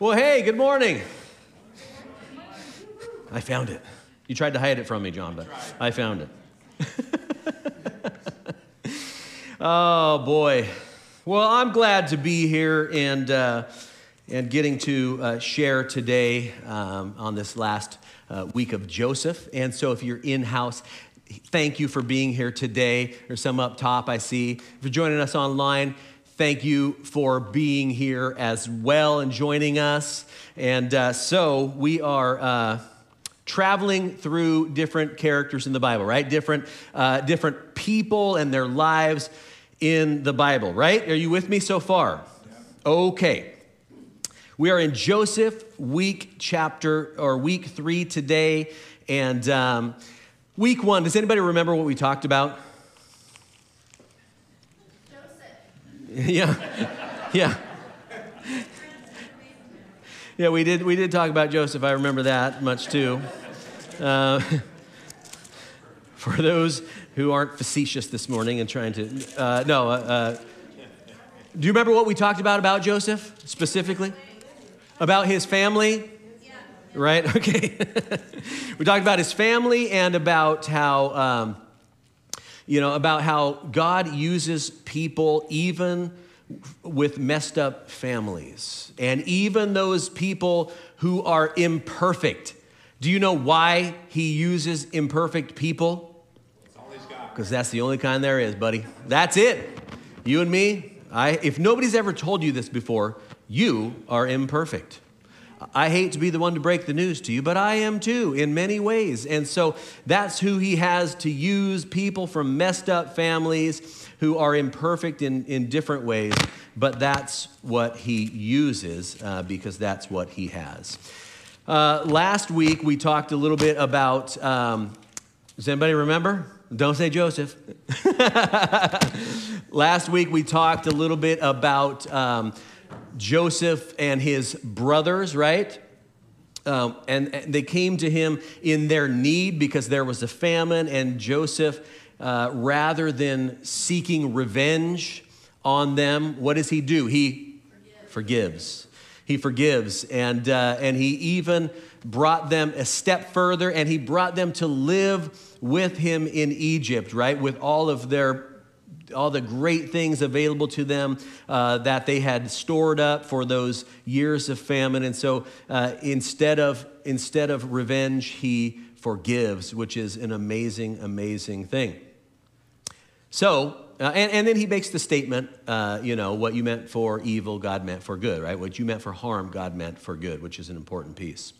Well, hey, good morning. I found it. You tried to hide it from me, John, but I found it. oh, boy. Well, I'm glad to be here and, uh, and getting to uh, share today um, on this last uh, week of Joseph. And so, if you're in house, thank you for being here today. There's some up top I see. If you're joining us online, thank you for being here as well and joining us. And uh, so we are uh, traveling through different characters in the Bible, right? Different, uh, different people and their lives in the Bible, right? Are you with me so far? Okay. We are in Joseph, week chapter or week three today. And um, week one, does anybody remember what we talked about? Yeah. Yeah. Yeah, we did, we did talk about Joseph. I remember that much too. Uh, for those who aren't facetious this morning and trying to, uh, no, uh, uh, do you remember what we talked about about Joseph specifically? About his family? Right? Okay. we talked about his family and about how. Um, you know, about how God uses people even with messed up families and even those people who are imperfect. Do you know why he uses imperfect people? Because that's the only kind there is, buddy. That's it. You and me, I, if nobody's ever told you this before, you are imperfect. I hate to be the one to break the news to you, but I am too in many ways. And so that's who he has to use people from messed up families who are imperfect in, in different ways, but that's what he uses uh, because that's what he has. Uh, last week we talked a little bit about, um, does anybody remember? Don't say Joseph. last week we talked a little bit about. Um, Joseph and his brothers, right? Um, and, and, they came to him in their need because there was a famine, and Joseph, uh, rather than seeking revenge on them, what does he do? He forgives. forgives. He forgives, and, uh, and he even brought them a step further, and he brought them to live with him in Egypt, right? With all of their all the great things available to them uh, that they had stored up for those years of famine. And so uh, instead, of, instead of revenge, he forgives, which is an amazing, amazing thing. So, uh, and, and then he makes the statement, uh, you know, what you meant for evil, God meant for good, right? What you meant for harm, God meant for good, which is an important piece.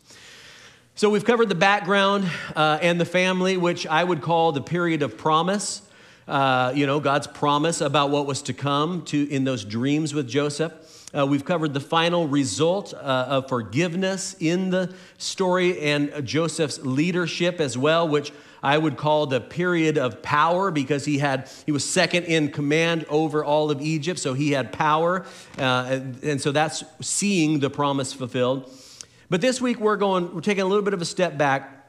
So we've covered the background uh, and the family, which I would call the period of promise uh, you know, God's promise about what was to come to, in those dreams with Joseph. Uh, we've covered the final result uh, of forgiveness in the story and Joseph's leadership as well, which I would call the period of power because he had he was second in command over all of Egypt, so he had power, uh, and, and so that's seeing the promise fulfilled. But this week we're going we're taking a little bit of a step back,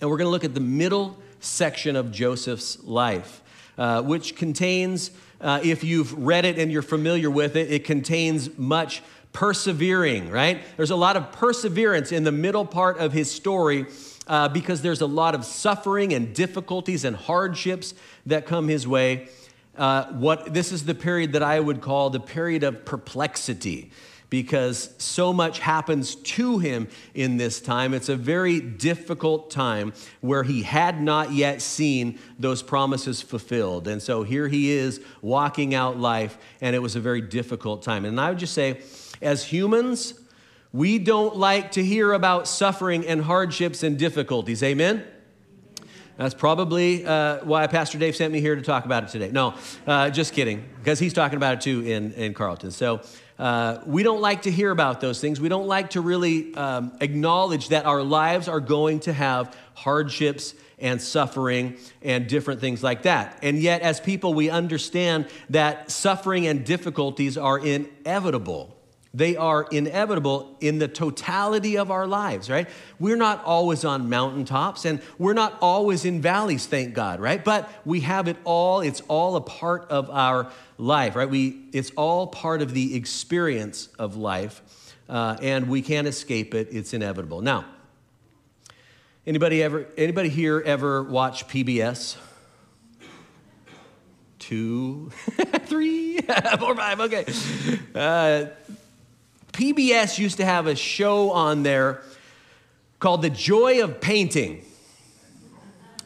and we're going to look at the middle section of Joseph's life. Uh, which contains, uh, if you've read it and you're familiar with it, it contains much persevering, right? There's a lot of perseverance in the middle part of his story uh, because there's a lot of suffering and difficulties and hardships that come his way. Uh, what this is the period that I would call the period of perplexity because so much happens to him in this time. It's a very difficult time where he had not yet seen those promises fulfilled. And so here he is walking out life, and it was a very difficult time. And I would just say, as humans, we don't like to hear about suffering and hardships and difficulties. Amen? That's probably uh, why Pastor Dave sent me here to talk about it today. No, uh, just kidding, because he's talking about it too in, in Carlton. So uh, we don't like to hear about those things. We don't like to really um, acknowledge that our lives are going to have hardships and suffering and different things like that. And yet, as people, we understand that suffering and difficulties are inevitable. They are inevitable in the totality of our lives, right? We're not always on mountaintops and we're not always in valleys, thank God, right? But we have it all. It's all a part of our life, right? We, it's all part of the experience of life. uh, and we can't escape it. It's inevitable. Now, anybody ever, anybody here ever watch PBS? Two, three, four, five. Okay. Uh, PBS used to have a show on there called The Joy of Painting.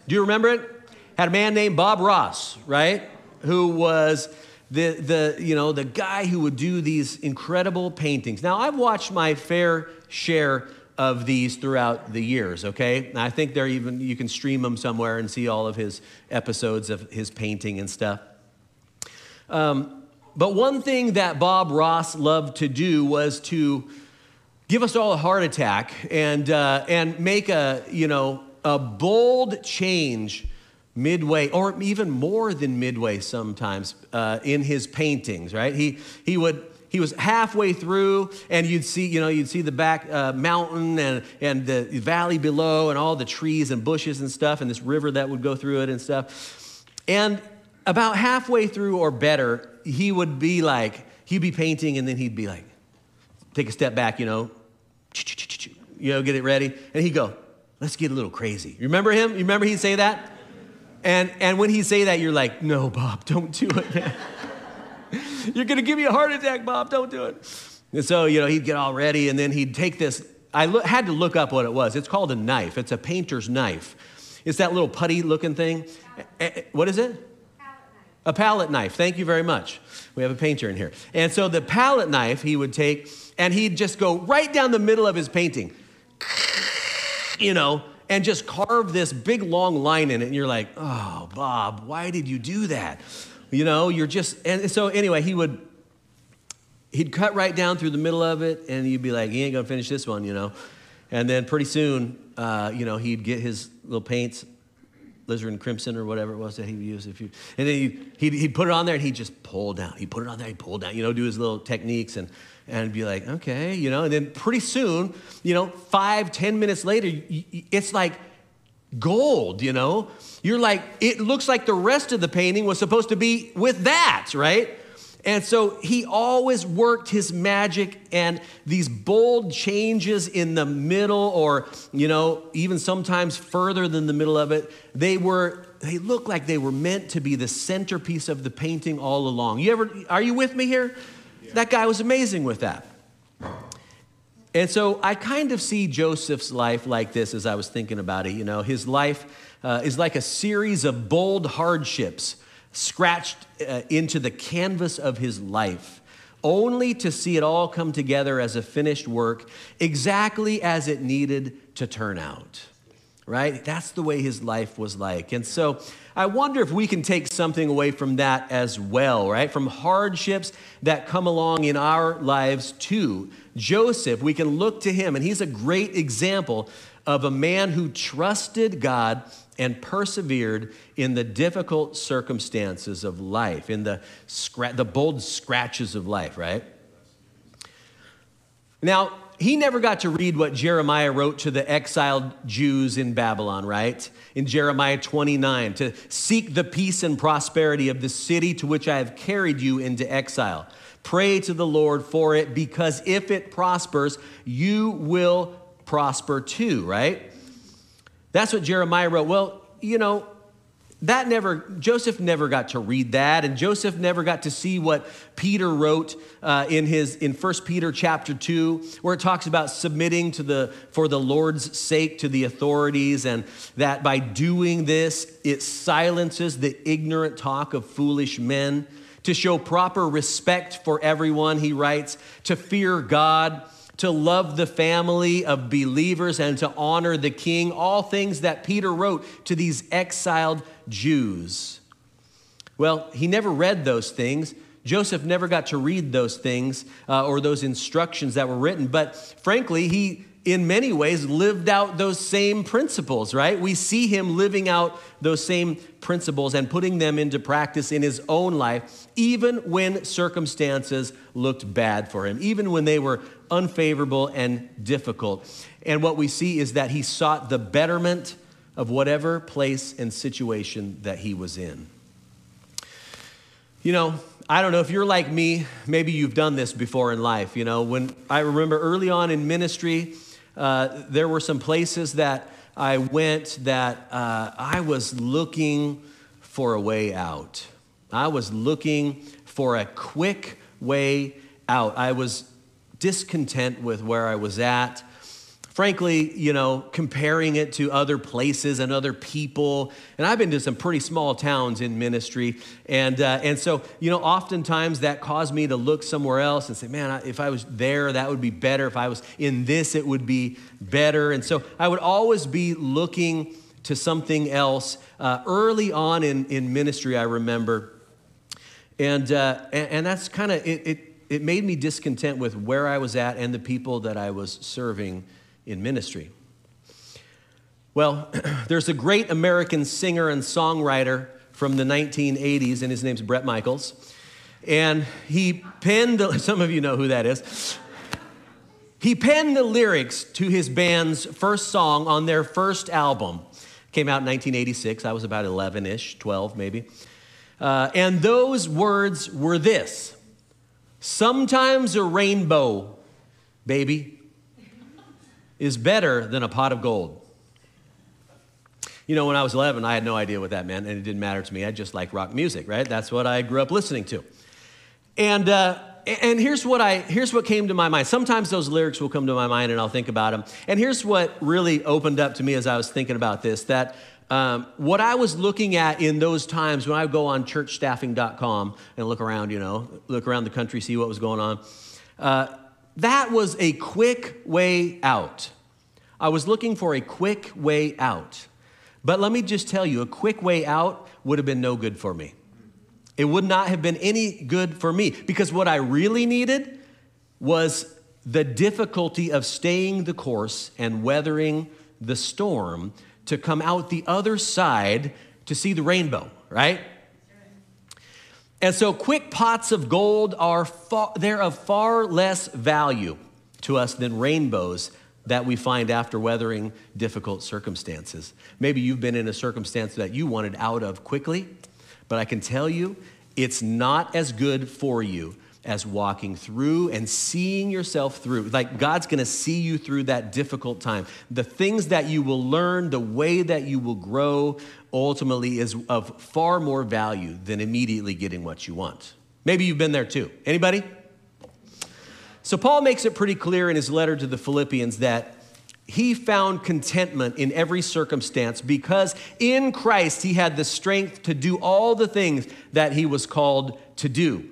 Do you remember it? Had a man named Bob Ross, right? Who was the, the, you know, the guy who would do these incredible paintings. Now, I've watched my fair share of these throughout the years, okay? I think they're even, you can stream them somewhere and see all of his episodes of his painting and stuff. Um, but one thing that Bob Ross loved to do was to give us all a heart attack and, uh, and make a, you know, a bold change midway, or even more than midway sometimes uh, in his paintings, right? He, he would he was halfway through and you'd see you know you'd see the back uh, mountain and, and the valley below and all the trees and bushes and stuff and this river that would go through it and stuff and about halfway through or better he would be like he'd be painting and then he'd be like take a step back you know you know get it ready and he'd go let's get a little crazy you remember him you remember he'd say that and, and when he'd say that, you're like, no, Bob, don't do it, you're going to give me a heart attack, Bob, don't do it. And so, you know, he'd get all ready and then he'd take this. I lo- had to look up what it was. It's called a knife. It's a painter's knife. It's that little putty looking thing. What is it? A palette knife. Thank you very much. We have a painter in here. And so the palette knife he would take and he'd just go right down the middle of his painting. You know, and just carve this big long line in it. And you're like, oh, Bob, why did you do that? You know, you're just, and so anyway, he would, he'd cut right down through the middle of it, and you'd be like, he ain't gonna finish this one, you know. And then pretty soon, uh, you know, he'd get his little paints, alizarin crimson or whatever it was that he would use. If you, and then he'd, he'd, he'd put it on there and he'd just pull down. He'd put it on there, he'd pull down, you know, do his little techniques and, and be like, okay, you know, and then pretty soon, you know, five, ten minutes later, it's like gold, you know? You're like, it looks like the rest of the painting was supposed to be with that, right? And so he always worked his magic and these bold changes in the middle, or, you know, even sometimes further than the middle of it, they were, they look like they were meant to be the centerpiece of the painting all along. You ever, are you with me here? That guy was amazing with that. And so I kind of see Joseph's life like this as I was thinking about it. You know, his life uh, is like a series of bold hardships scratched uh, into the canvas of his life, only to see it all come together as a finished work, exactly as it needed to turn out. Right? That's the way his life was like. And so I wonder if we can take something away from that as well, right? From hardships that come along in our lives too. Joseph, we can look to him, and he's a great example of a man who trusted God and persevered in the difficult circumstances of life, in the, scra- the bold scratches of life, right? Now, he never got to read what Jeremiah wrote to the exiled Jews in Babylon, right? In Jeremiah 29, to seek the peace and prosperity of the city to which I have carried you into exile. Pray to the Lord for it, because if it prospers, you will prosper too, right? That's what Jeremiah wrote. Well, you know, that never joseph never got to read that and joseph never got to see what peter wrote uh, in his in 1 peter chapter 2 where it talks about submitting to the for the lord's sake to the authorities and that by doing this it silences the ignorant talk of foolish men to show proper respect for everyone he writes to fear god to love the family of believers and to honor the king, all things that Peter wrote to these exiled Jews. Well, he never read those things. Joseph never got to read those things uh, or those instructions that were written, but frankly, he in many ways lived out those same principles, right? We see him living out those same principles and putting them into practice in his own life, even when circumstances looked bad for him, even when they were unfavorable and difficult. And what we see is that he sought the betterment of whatever place and situation that he was in. You know, I don't know if you're like me, maybe you've done this before in life. You know, when I remember early on in ministry, uh, there were some places that I went that uh, I was looking for a way out. I was looking for a quick way out. I was discontent with where I was at frankly, you know, comparing it to other places and other people. And I've been to some pretty small towns in ministry. And, uh, and so, you know, oftentimes that caused me to look somewhere else and say, man, if I was there, that would be better. If I was in this, it would be better. And so I would always be looking to something else. Uh, early on in, in ministry, I remember. And, uh, and, and that's kind of, it, it, it made me discontent with where I was at and the people that I was serving in ministry. Well, there's a great American singer and songwriter from the 1980s, and his name's Bret Michaels. And he penned, some of you know who that is. He penned the lyrics to his band's first song on their first album. Came out in 1986. I was about 11 ish, 12 maybe. Uh, and those words were this Sometimes a rainbow, baby is better than a pot of gold. You know, when I was 11, I had no idea what that meant, and it didn't matter to me. I just liked rock music, right? That's what I grew up listening to. And, uh, and here's what I here's what came to my mind. Sometimes those lyrics will come to my mind, and I'll think about them. And here's what really opened up to me as I was thinking about this: that um, what I was looking at in those times when I would go on churchstaffing.com and look around, you know, look around the country, see what was going on. Uh, that was a quick way out. I was looking for a quick way out. But let me just tell you, a quick way out would have been no good for me. It would not have been any good for me because what I really needed was the difficulty of staying the course and weathering the storm to come out the other side to see the rainbow, right? And so quick pots of gold are far, they're of far less value to us than rainbows that we find after weathering difficult circumstances. Maybe you've been in a circumstance that you wanted out of quickly, but I can tell you it's not as good for you as walking through and seeing yourself through. Like God's gonna see you through that difficult time. The things that you will learn, the way that you will grow, ultimately is of far more value than immediately getting what you want. Maybe you've been there too. Anybody? So Paul makes it pretty clear in his letter to the Philippians that he found contentment in every circumstance because in Christ he had the strength to do all the things that he was called to do.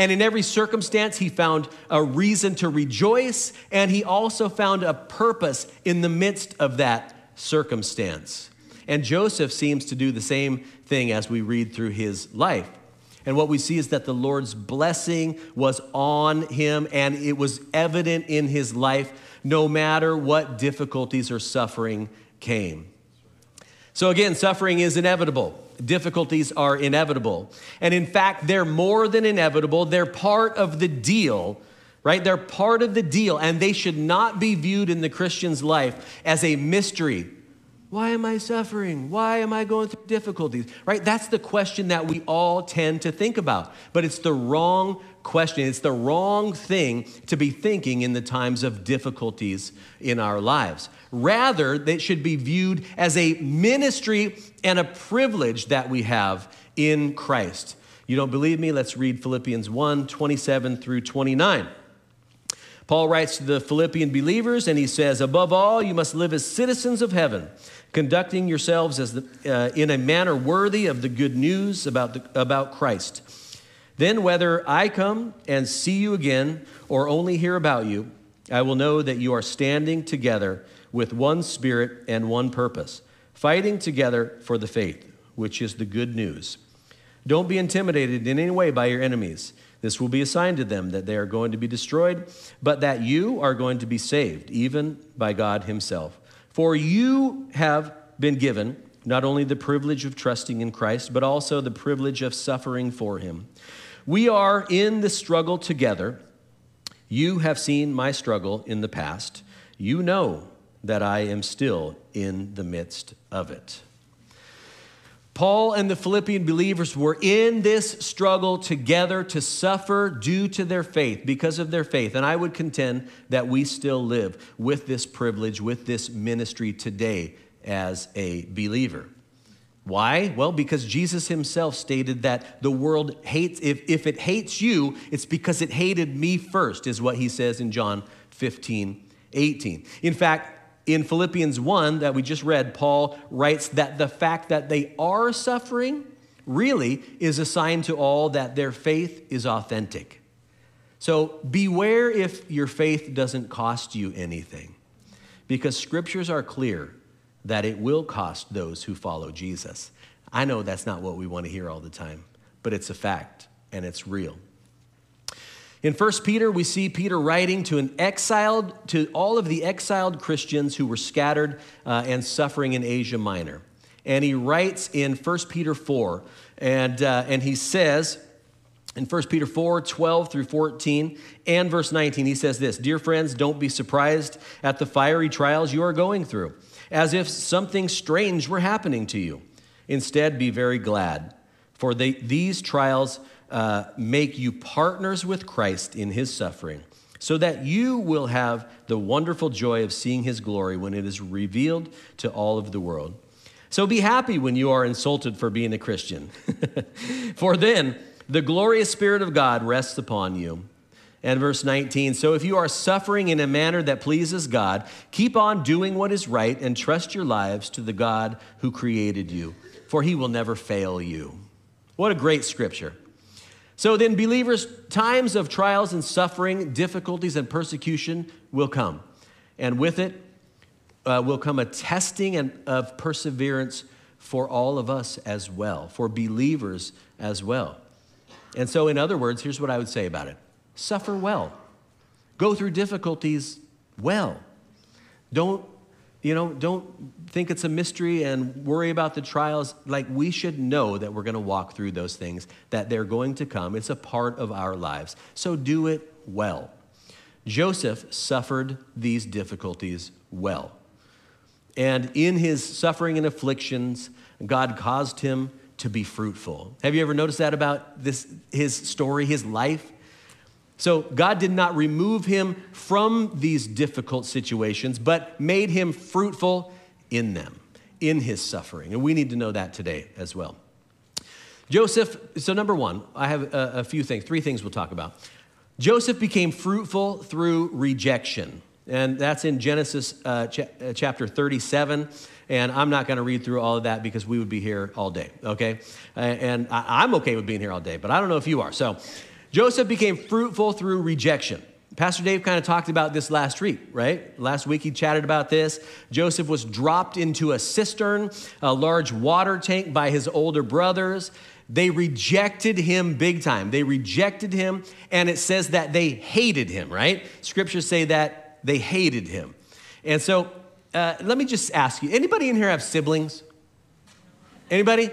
And in every circumstance, he found a reason to rejoice, and he also found a purpose in the midst of that circumstance. And Joseph seems to do the same thing as we read through his life. And what we see is that the Lord's blessing was on him, and it was evident in his life no matter what difficulties or suffering came. So, again, suffering is inevitable. Difficulties are inevitable. And in fact, they're more than inevitable, they're part of the deal, right? They're part of the deal, and they should not be viewed in the Christian's life as a mystery. Why am I suffering? Why am I going through difficulties? Right? That's the question that we all tend to think about. But it's the wrong question. It's the wrong thing to be thinking in the times of difficulties in our lives. Rather, they should be viewed as a ministry and a privilege that we have in Christ. You don't believe me? Let's read Philippians 1 27 through 29. Paul writes to the Philippian believers and he says, Above all, you must live as citizens of heaven, conducting yourselves as the, uh, in a manner worthy of the good news about, the, about Christ. Then, whether I come and see you again or only hear about you, I will know that you are standing together with one spirit and one purpose, fighting together for the faith, which is the good news. Don't be intimidated in any way by your enemies. This will be a sign to them that they are going to be destroyed, but that you are going to be saved, even by God Himself. For you have been given not only the privilege of trusting in Christ, but also the privilege of suffering for Him. We are in the struggle together. You have seen my struggle in the past. You know that I am still in the midst of it. Paul and the Philippian believers were in this struggle together to suffer due to their faith, because of their faith. And I would contend that we still live with this privilege, with this ministry today as a believer. Why? Well, because Jesus himself stated that the world hates, if, if it hates you, it's because it hated me first, is what he says in John 15, 18. In fact, in Philippians 1 that we just read, Paul writes that the fact that they are suffering really is a sign to all that their faith is authentic. So beware if your faith doesn't cost you anything, because scriptures are clear that it will cost those who follow Jesus. I know that's not what we want to hear all the time, but it's a fact and it's real. In 1 Peter, we see Peter writing to an exiled, to all of the exiled Christians who were scattered uh, and suffering in Asia Minor. And he writes in 1 Peter 4, and, uh, and he says, in 1 Peter 4, 12 through 14, and verse 19, he says this Dear friends, don't be surprised at the fiery trials you are going through, as if something strange were happening to you. Instead, be very glad, for they, these trials uh, make you partners with Christ in his suffering, so that you will have the wonderful joy of seeing his glory when it is revealed to all of the world. So be happy when you are insulted for being a Christian, for then the glorious Spirit of God rests upon you. And verse 19, so if you are suffering in a manner that pleases God, keep on doing what is right and trust your lives to the God who created you, for he will never fail you. What a great scripture. So then, believers, times of trials and suffering, difficulties and persecution will come. And with it uh, will come a testing and, of perseverance for all of us as well, for believers as well. And so, in other words, here's what I would say about it suffer well, go through difficulties well. Don't you know, don't think it's a mystery and worry about the trials. Like, we should know that we're going to walk through those things, that they're going to come. It's a part of our lives. So do it well. Joseph suffered these difficulties well. And in his suffering and afflictions, God caused him to be fruitful. Have you ever noticed that about this his story, his life? So God did not remove him from these difficult situations, but made him fruitful in them, in his suffering. And we need to know that today as well. Joseph, so number one, I have a, a few things, three things we'll talk about. Joseph became fruitful through rejection. And that's in Genesis uh, ch- uh, chapter 37. And I'm not going to read through all of that because we would be here all day, okay? And I- I'm okay with being here all day, but I don't know if you are. So Joseph became fruitful through rejection. Pastor Dave kind of talked about this last week, right? Last week he chatted about this. Joseph was dropped into a cistern, a large water tank by his older brothers. They rejected him big time. They rejected him, and it says that they hated him, right? Scriptures say that they hated him. And so uh, let me just ask you anybody in here have siblings? Anybody?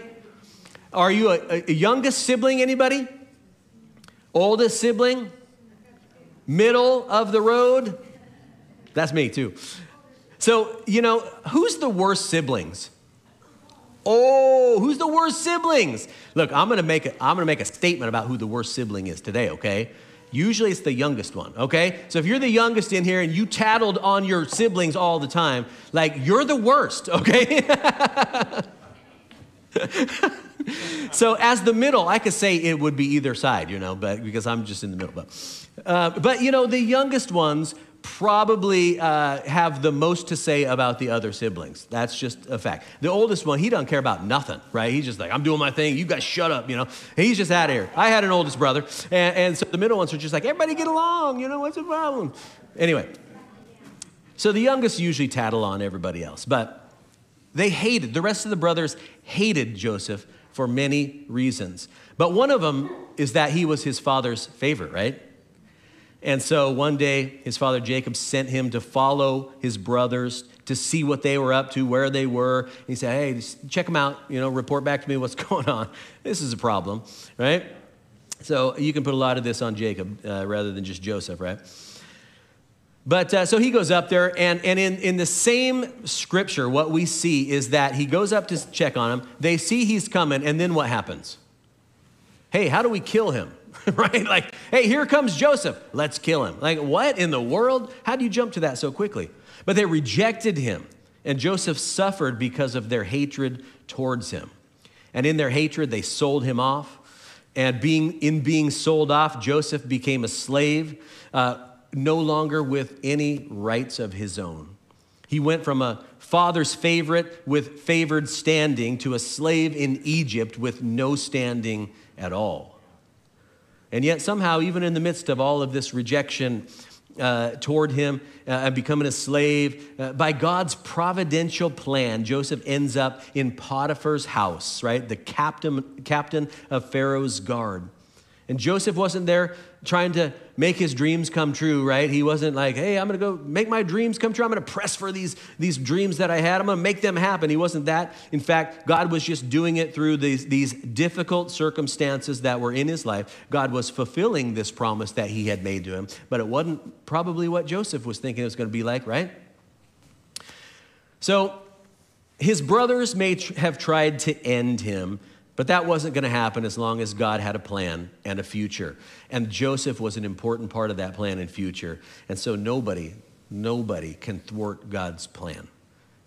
Are you a, a youngest sibling? Anybody? Oldest sibling? Middle of the road? That's me too. So, you know, who's the worst siblings? Oh, who's the worst siblings? Look, I'm gonna make a, I'm gonna make a statement about who the worst sibling is today, okay? Usually it's the youngest one, okay? So if you're the youngest in here and you tattled on your siblings all the time, like you're the worst, okay? so as the middle, I could say it would be either side, you know, but because I'm just in the middle. But, uh, but you know, the youngest ones probably uh, have the most to say about the other siblings. That's just a fact. The oldest one, he doesn't care about nothing, right? He's just like, I'm doing my thing. You guys shut up, you know. He's just out of here. I had an oldest brother, and, and so the middle ones are just like, everybody get along, you know, what's the problem? Anyway, so the youngest usually tattle on everybody else, but they hated, the rest of the brothers hated Joseph for many reasons. But one of them is that he was his father's favorite, right? And so one day, his father Jacob sent him to follow his brothers to see what they were up to, where they were. He said, Hey, check them out, you know, report back to me what's going on. This is a problem, right? So you can put a lot of this on Jacob uh, rather than just Joseph, right? But uh, so he goes up there, and, and in, in the same scripture, what we see is that he goes up to check on him. They see he's coming, and then what happens? Hey, how do we kill him? right? Like, hey, here comes Joseph. Let's kill him. Like, what in the world? How do you jump to that so quickly? But they rejected him, and Joseph suffered because of their hatred towards him. And in their hatred, they sold him off. And being, in being sold off, Joseph became a slave. Uh, no longer with any rights of his own. He went from a father's favorite with favored standing to a slave in Egypt with no standing at all. And yet, somehow, even in the midst of all of this rejection uh, toward him uh, and becoming a slave, uh, by God's providential plan, Joseph ends up in Potiphar's house, right? The captain, captain of Pharaoh's guard. And Joseph wasn't there trying to make his dreams come true, right? He wasn't like, hey, I'm gonna go make my dreams come true. I'm gonna press for these, these dreams that I had. I'm gonna make them happen. He wasn't that. In fact, God was just doing it through these, these difficult circumstances that were in his life. God was fulfilling this promise that he had made to him, but it wasn't probably what Joseph was thinking it was gonna be like, right? So his brothers may tr- have tried to end him but that wasn't going to happen as long as God had a plan and a future. And Joseph was an important part of that plan and future. And so nobody, nobody can thwart God's plan.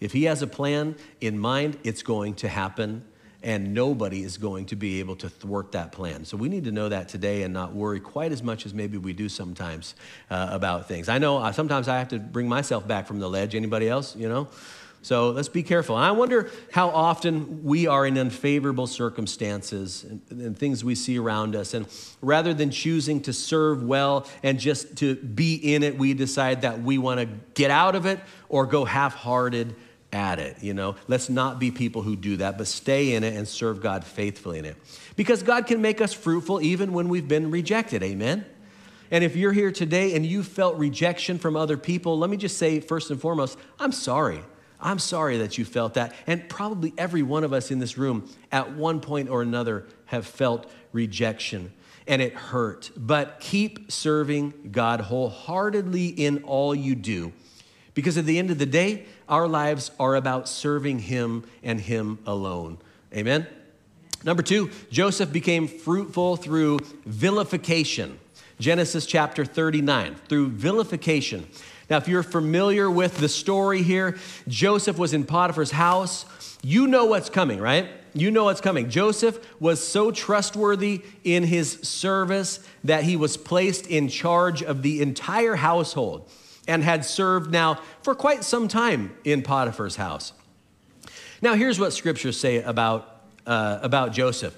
If he has a plan in mind, it's going to happen, and nobody is going to be able to thwart that plan. So we need to know that today and not worry quite as much as maybe we do sometimes uh, about things. I know uh, sometimes I have to bring myself back from the ledge. Anybody else, you know? So let's be careful. And I wonder how often we are in unfavorable circumstances and, and, things we see around us. And rather than choosing to serve well and just to be in it, we decide that we want to get out of it or go half hearted at it. You know, let's not be people who do that, but stay in it and serve God faithfully in it. Because God can make us fruitful even when we've been rejected. Amen. And if you're here today and you felt rejection from other people, let me just say, first and foremost, I'm sorry. I'm sorry that you felt that. And probably every one of us in this room at one point or another have felt rejection and it hurt. But keep serving God wholeheartedly in all you do. Because at the end of the day, our lives are about serving Him and Him alone. Amen? Number two, Joseph became fruitful through vilification. Genesis chapter 39, through vilification. Now, if you're familiar with the story here, Joseph was in Potiphar's house. You know what's coming, right? You know what's coming. Joseph was so trustworthy in his service that he was placed in charge of the entire household and had served now for quite some time in Potiphar's house. Now, here's what scriptures say about, uh, about Joseph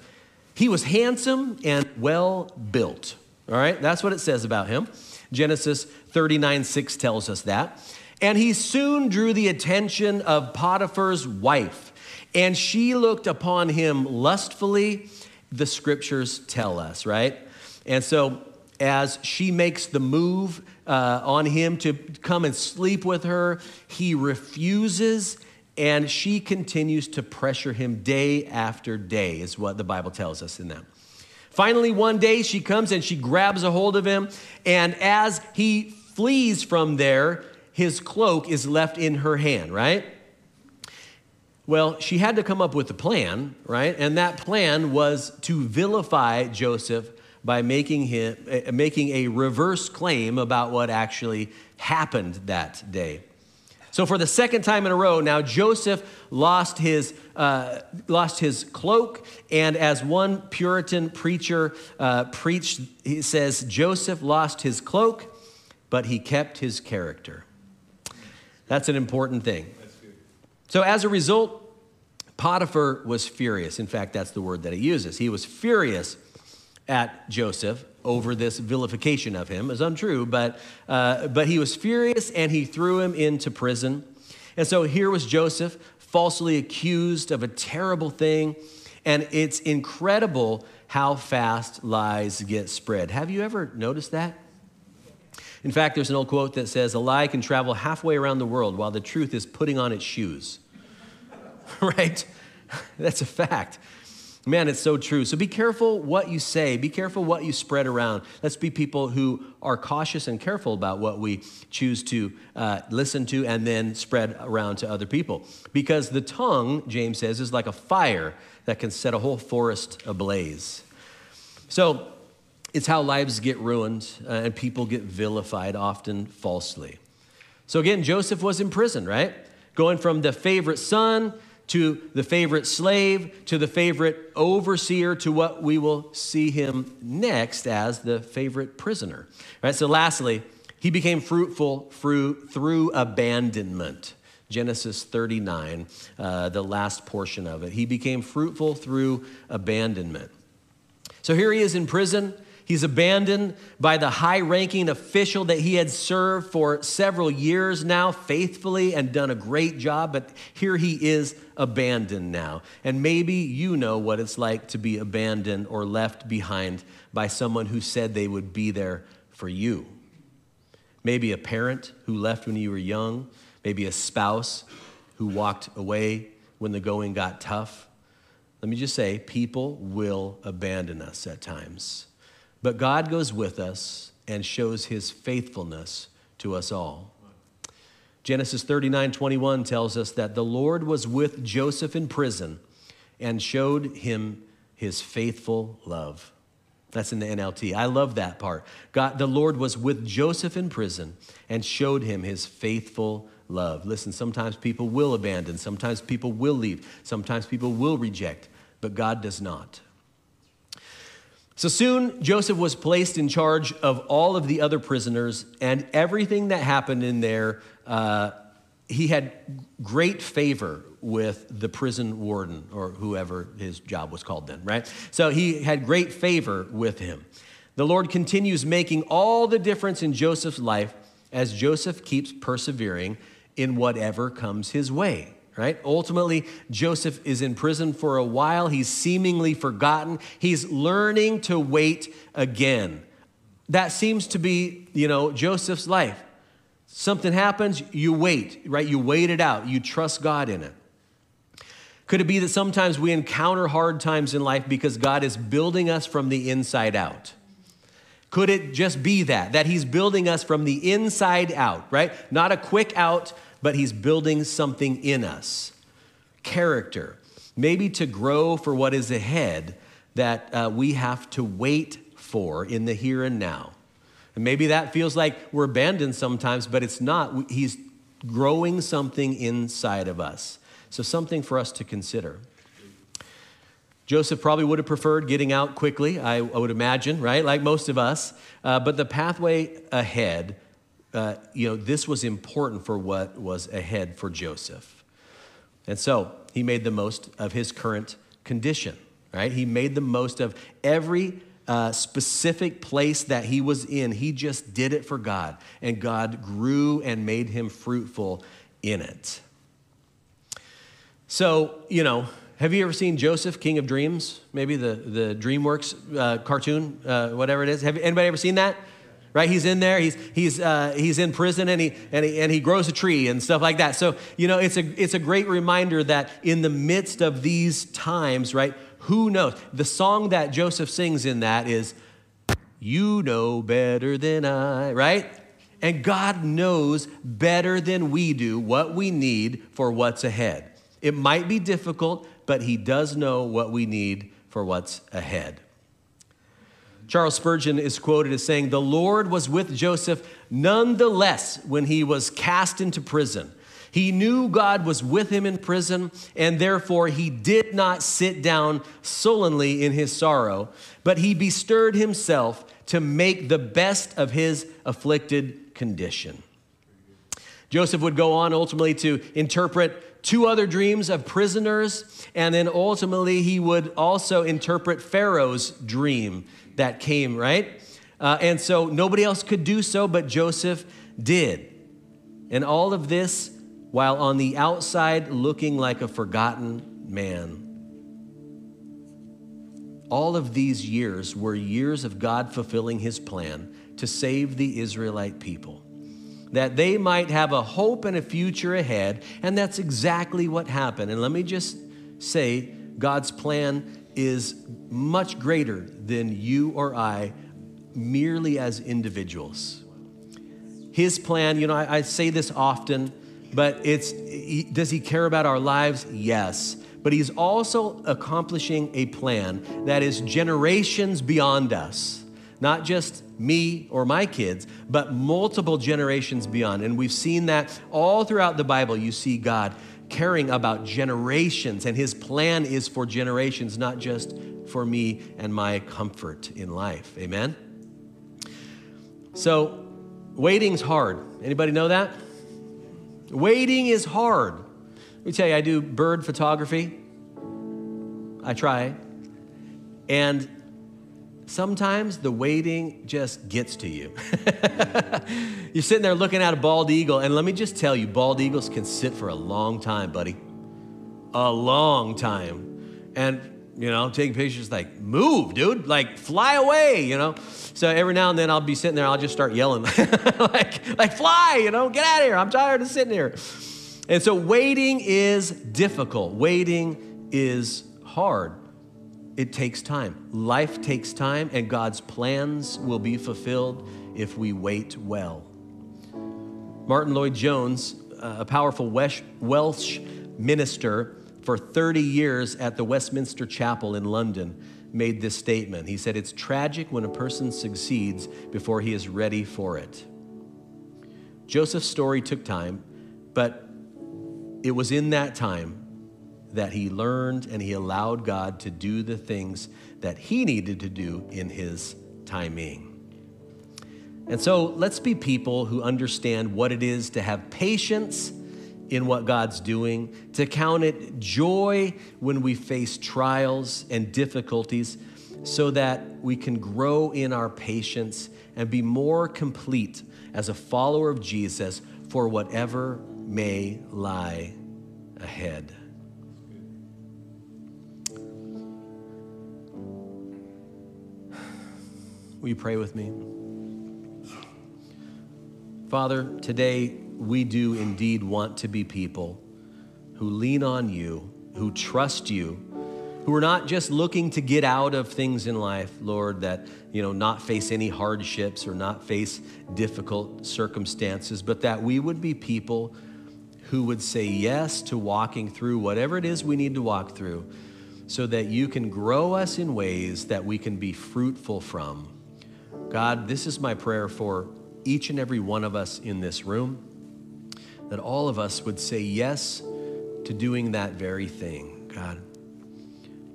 he was handsome and well built. All right, that's what it says about him. Genesis 39 6 tells us that. And he soon drew the attention of Potiphar's wife, and she looked upon him lustfully, the scriptures tell us, right? And so, as she makes the move uh, on him to come and sleep with her, he refuses and she continues to pressure him day after day, is what the Bible tells us in that. Finally, one day she comes and she grabs a hold of him, and as he flees from there, his cloak is left in her hand, right? Well, she had to come up with a plan, right? And that plan was to vilify Joseph by making him uh, making a reverse claim about what actually happened that day. So for the second time in a row, now Joseph lost his, uh, lost his cloak. And as one Puritan preacher uh, preached, he says, Joseph lost his cloak, but he kept his character. That's an important thing. So as a result, Potiphar was furious. In fact, that's the word that he uses. He was furious at Joseph over this vilification of him is untrue, but, uh, but he was furious and he threw him into prison. And so here was Joseph falsely accused of a terrible thing. And it's incredible how fast lies get spread. Have you ever noticed that? In fact, there's an old quote that says, A lie can travel halfway around the world while the truth is putting on its shoes. right? That's a fact. Man, it's so true. So be careful what you say. Be careful what you spread around. Let's be people who are cautious and careful about what we choose to uh, listen to and then spread around to other people. Because the tongue, James says, is like a fire that can set a whole forest ablaze. So it's how lives get ruined uh, and people get vilified, often falsely. So again, Joseph was in prison, right? Going from the favorite son to the favorite slave, to the favorite overseer, to what we will see him next as the favorite prisoner. Right? So, lastly, he became fruitful through, through abandonment. Genesis 39, uh, the last portion of it. He became fruitful through abandonment. So here he is in prison. He's abandoned by the high ranking official that he had served for several years now, faithfully, and done a great job. But here he is abandoned now. And maybe you know what it's like to be abandoned or left behind by someone who said they would be there for you. Maybe a parent who left when you were young, maybe a spouse who walked away when the going got tough. Let me just say, people will abandon us at times. But God goes with us and shows his faithfulness to us all. Genesis 39 21 tells us that the Lord was with Joseph in prison and showed him his faithful love. That's in the NLT. I love that part. God, the Lord was with Joseph in prison and showed him his faithful love. Listen, sometimes people will abandon, sometimes people will leave, sometimes people will reject, but God does not. So soon, Joseph was placed in charge of all of the other prisoners, and everything that happened in there, uh, he had great favor with the prison warden or whoever his job was called then, right? So he had great favor with him. The Lord continues making all the difference in Joseph's life as Joseph keeps persevering in whatever comes his way right? Ultimately, Joseph is in prison for a while. He's seemingly forgotten. He's learning to wait again. That seems to be, you know, Joseph's life. Something happens, you wait, right? You wait it out. You trust God in it. Could it be that sometimes we encounter hard times in life because God is building us from the inside out? Could it just be that? That He's building us from the inside out, right? Not a quick out, but He's building something in us character, maybe to grow for what is ahead that uh, we have to wait for in the here and now. And maybe that feels like we're abandoned sometimes, but it's not. He's growing something inside of us. So, something for us to consider. Joseph probably would have preferred getting out quickly, I, would imagine, right? Like most of us. Uh, but the pathway ahead uh, you know, this was important for what was ahead for Joseph. And so he made the most of his current condition, right? He made the most of every uh, specific place that he was in. He just did it for God, and God grew and made him fruitful in it. So, you know, have you ever seen Joseph, King of Dreams? Maybe the, the DreamWorks uh, cartoon, uh, whatever it is. Have anybody ever seen that? Right? He's in there, he's, he's, uh, he's in prison, and he, and, he, and he grows a tree and stuff like that. So, you know, it's a, it's a great reminder that in the midst of these times, right, who knows? The song that Joseph sings in that is, You know better than I, right? And God knows better than we do what we need for what's ahead. It might be difficult, but He does know what we need for what's ahead. Charles Spurgeon is quoted as saying, The Lord was with Joseph nonetheless when he was cast into prison. He knew God was with him in prison, and therefore he did not sit down sullenly in his sorrow, but he bestirred himself to make the best of his afflicted condition. Joseph would go on ultimately to interpret two other dreams of prisoners, and then ultimately he would also interpret Pharaoh's dream that came, right? Uh, and so nobody else could do so, but Joseph did. And all of this while on the outside looking like a forgotten man. All of these years were years of God fulfilling his plan to save the Israelite people, that they might have a hope and a future ahead. And that's exactly what happened. And let me just say God's plan is much greater than you or I merely as individuals. His plan, you know, I, I say this often, but it's he, does he care about our lives? Yes. But he's also accomplishing a plan that is generations beyond us. Not just me or my kids, but multiple generations beyond. And we've seen that all throughout the Bible. You see God caring about generations, and his plan is for generations, not just for me and my comfort in life. Amen? So, waiting's hard. Anybody know that? Waiting is hard. Let me tell you, I do bird photography. I try. And sometimes the waiting just gets to you. You're sitting there looking at a bald eagle, and let me just tell you, bald eagles can sit for a long time, buddy. A long time. And, you know, taking pictures like, move, dude, like fly away, you know? So every now and then I'll be sitting there, I'll just start yelling, like, like, fly, you know, get out of here. I'm tired of sitting here. And so waiting is difficult. Waiting is hard. It takes time. Life takes time, and God's plans will be fulfilled if we wait well. Martyn Lloyd-Jones, uh, a powerful Welsh minister for 30 years at the Westminster Chapel in London, made this statement. He said, It's tragic when a person succeeds before he is ready for it. Joseph's story took time, but it was in that time that he learned and he allowed God to do the things that he needed to do in his timing. And so let's be people who understand what it is to have patience in what God's doing, to count it joy when we face trials and difficulties, so that we can grow in our patience and be more complete as a follower of Jesus for whatever may lie ahead. Will you pray with me? Father, today we do indeed want to be people who lean on you, who trust you, who are not just looking to get out of things in life, Lord, that, you know, not face any hardships or not face difficult circumstances, but that we would be people who would say yes to walking through whatever it is we need to walk through so that you can grow us in ways that we can be fruitful from. God, this is my prayer for each and every one of us in this room that all of us would say yes to doing that very thing, God.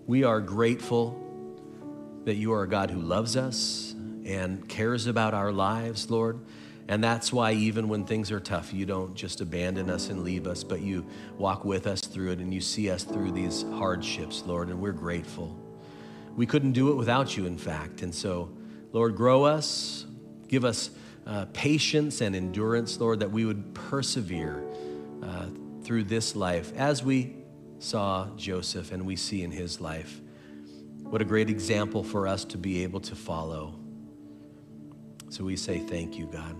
We are grateful that you are a God who loves us and cares about our lives, Lord. And that's why, even when things are tough, you don't just abandon us and leave us, but you walk with us through it and you see us through these hardships, Lord, and we're grateful. We couldn't do it without you, in fact. And so, Lord, grow us, give us uh, patience and endurance, Lord, that we would persevere uh, through this life as we saw Joseph and we see in his life. What a great example for us to be able to follow. So we say thank you, God.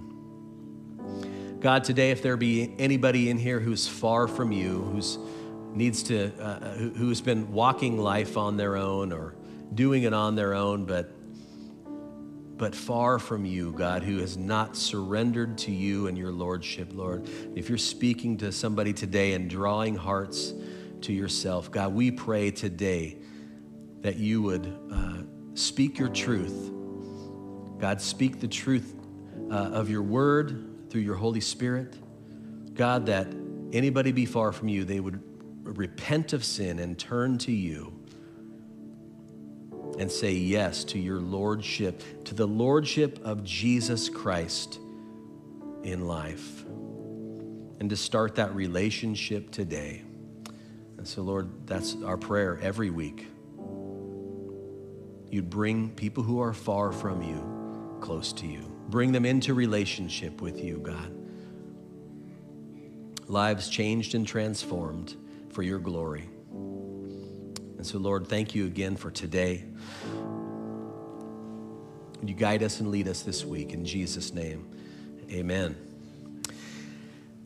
God, today, if there be anybody in here who's far from you, who's needs to, uh, uh who's been walking life on their own or doing it on their own, but but far from you, God, who has not surrendered to you and your lordship, Lord. If you're speaking to somebody today and drawing hearts to yourself, God, we pray today that you would uh, speak your truth. God, speak the truth uh, of your word through your Holy Spirit. God, that anybody be far from you, they would repent of sin and turn to you and say yes to your lordship, to the lordship of Jesus Christ in life, and to start that relationship today. And so, Lord, that's our prayer every week. You'd bring people who are far from you close to you, bring them into relationship with you, God. Lives changed and transformed for your glory. And so, Lord, thank you again for today. You guide us and lead us this week in Jesus' name? Amen.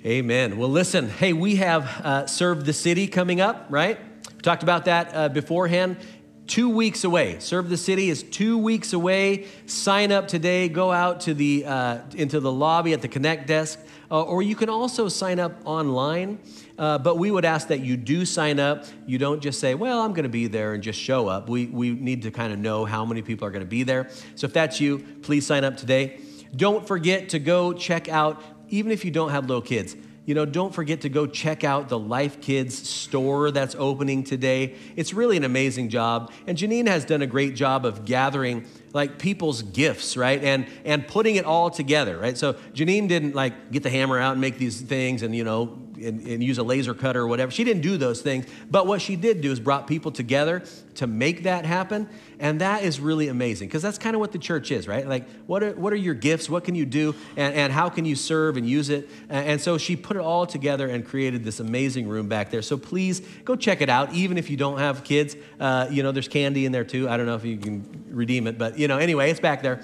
Amen. Well, listen, hey, we have uh, served the city coming up, right? We talked about that uh, beforehand. two weeks away. Serve the City is two weeks away. Sign up today. Go out to the uh, into the lobby at the Connect desk, uh, or you can also sign up online. Uh, but we would ask that you do sign up. You don't just say, "Well, I'm going to be there," and just show up. We we need to kind of know how many people are going to be there. So if that's you, please sign up today. Don't forget to go check out, even if you don't have little kids you know, don't forget to go check out the Life Kids store that's opening today. It's really an amazing job. And Janine has done a great job of gathering like people's gifts, right? And and putting it all together, right? So Janine didn't like get the hammer out and make these things and you know and, and, use a laser cutter or whatever. She didn't do those things. But what she did do is brought people together to make that happen. And that is really amazing because that's kind of what the church is, right? Like, what are, what are your gifts? What can you do? And, and how can you serve and use it? And, so she put it all together and created this amazing room back there. So please go check it out, even if you don't have kids. Uh, you know, there's candy in there too. I don't know if you can redeem it, but you know, anyway, it's back there.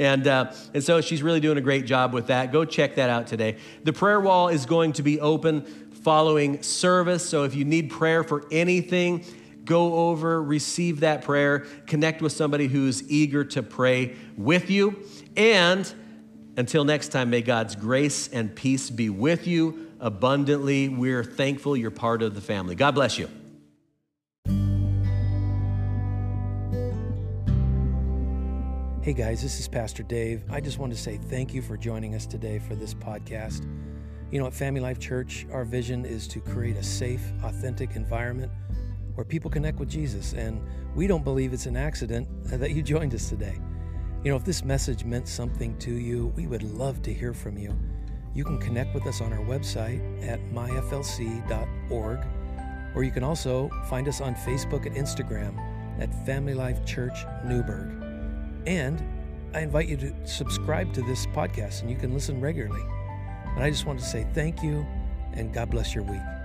And, uh, and so she's really doing a great job with that. Go check that out today. The prayer wall is going to be open following service. So if you need prayer for anything, go over, receive that prayer, connect with somebody who's eager to pray with you. And until next time, may God's grace and peace be with you abundantly. We're thankful you're part of the family. God bless you. Hey guys, this is Pastor Dave. I just want to say thank you for joining us today for this podcast. You know, at Family Life Church, our vision is to create a safe, authentic environment where people connect with Jesus. And we don't believe it's an accident that you joined us today. You know, if this message meant something to you, we would love to hear from you. You can connect with us on our website at myflc.org, or you can also find us on Facebook and Instagram at Family Life Church Newberg. And I invite you to subscribe to this podcast and you can listen regularly. And I just want to say thank you and God bless your week.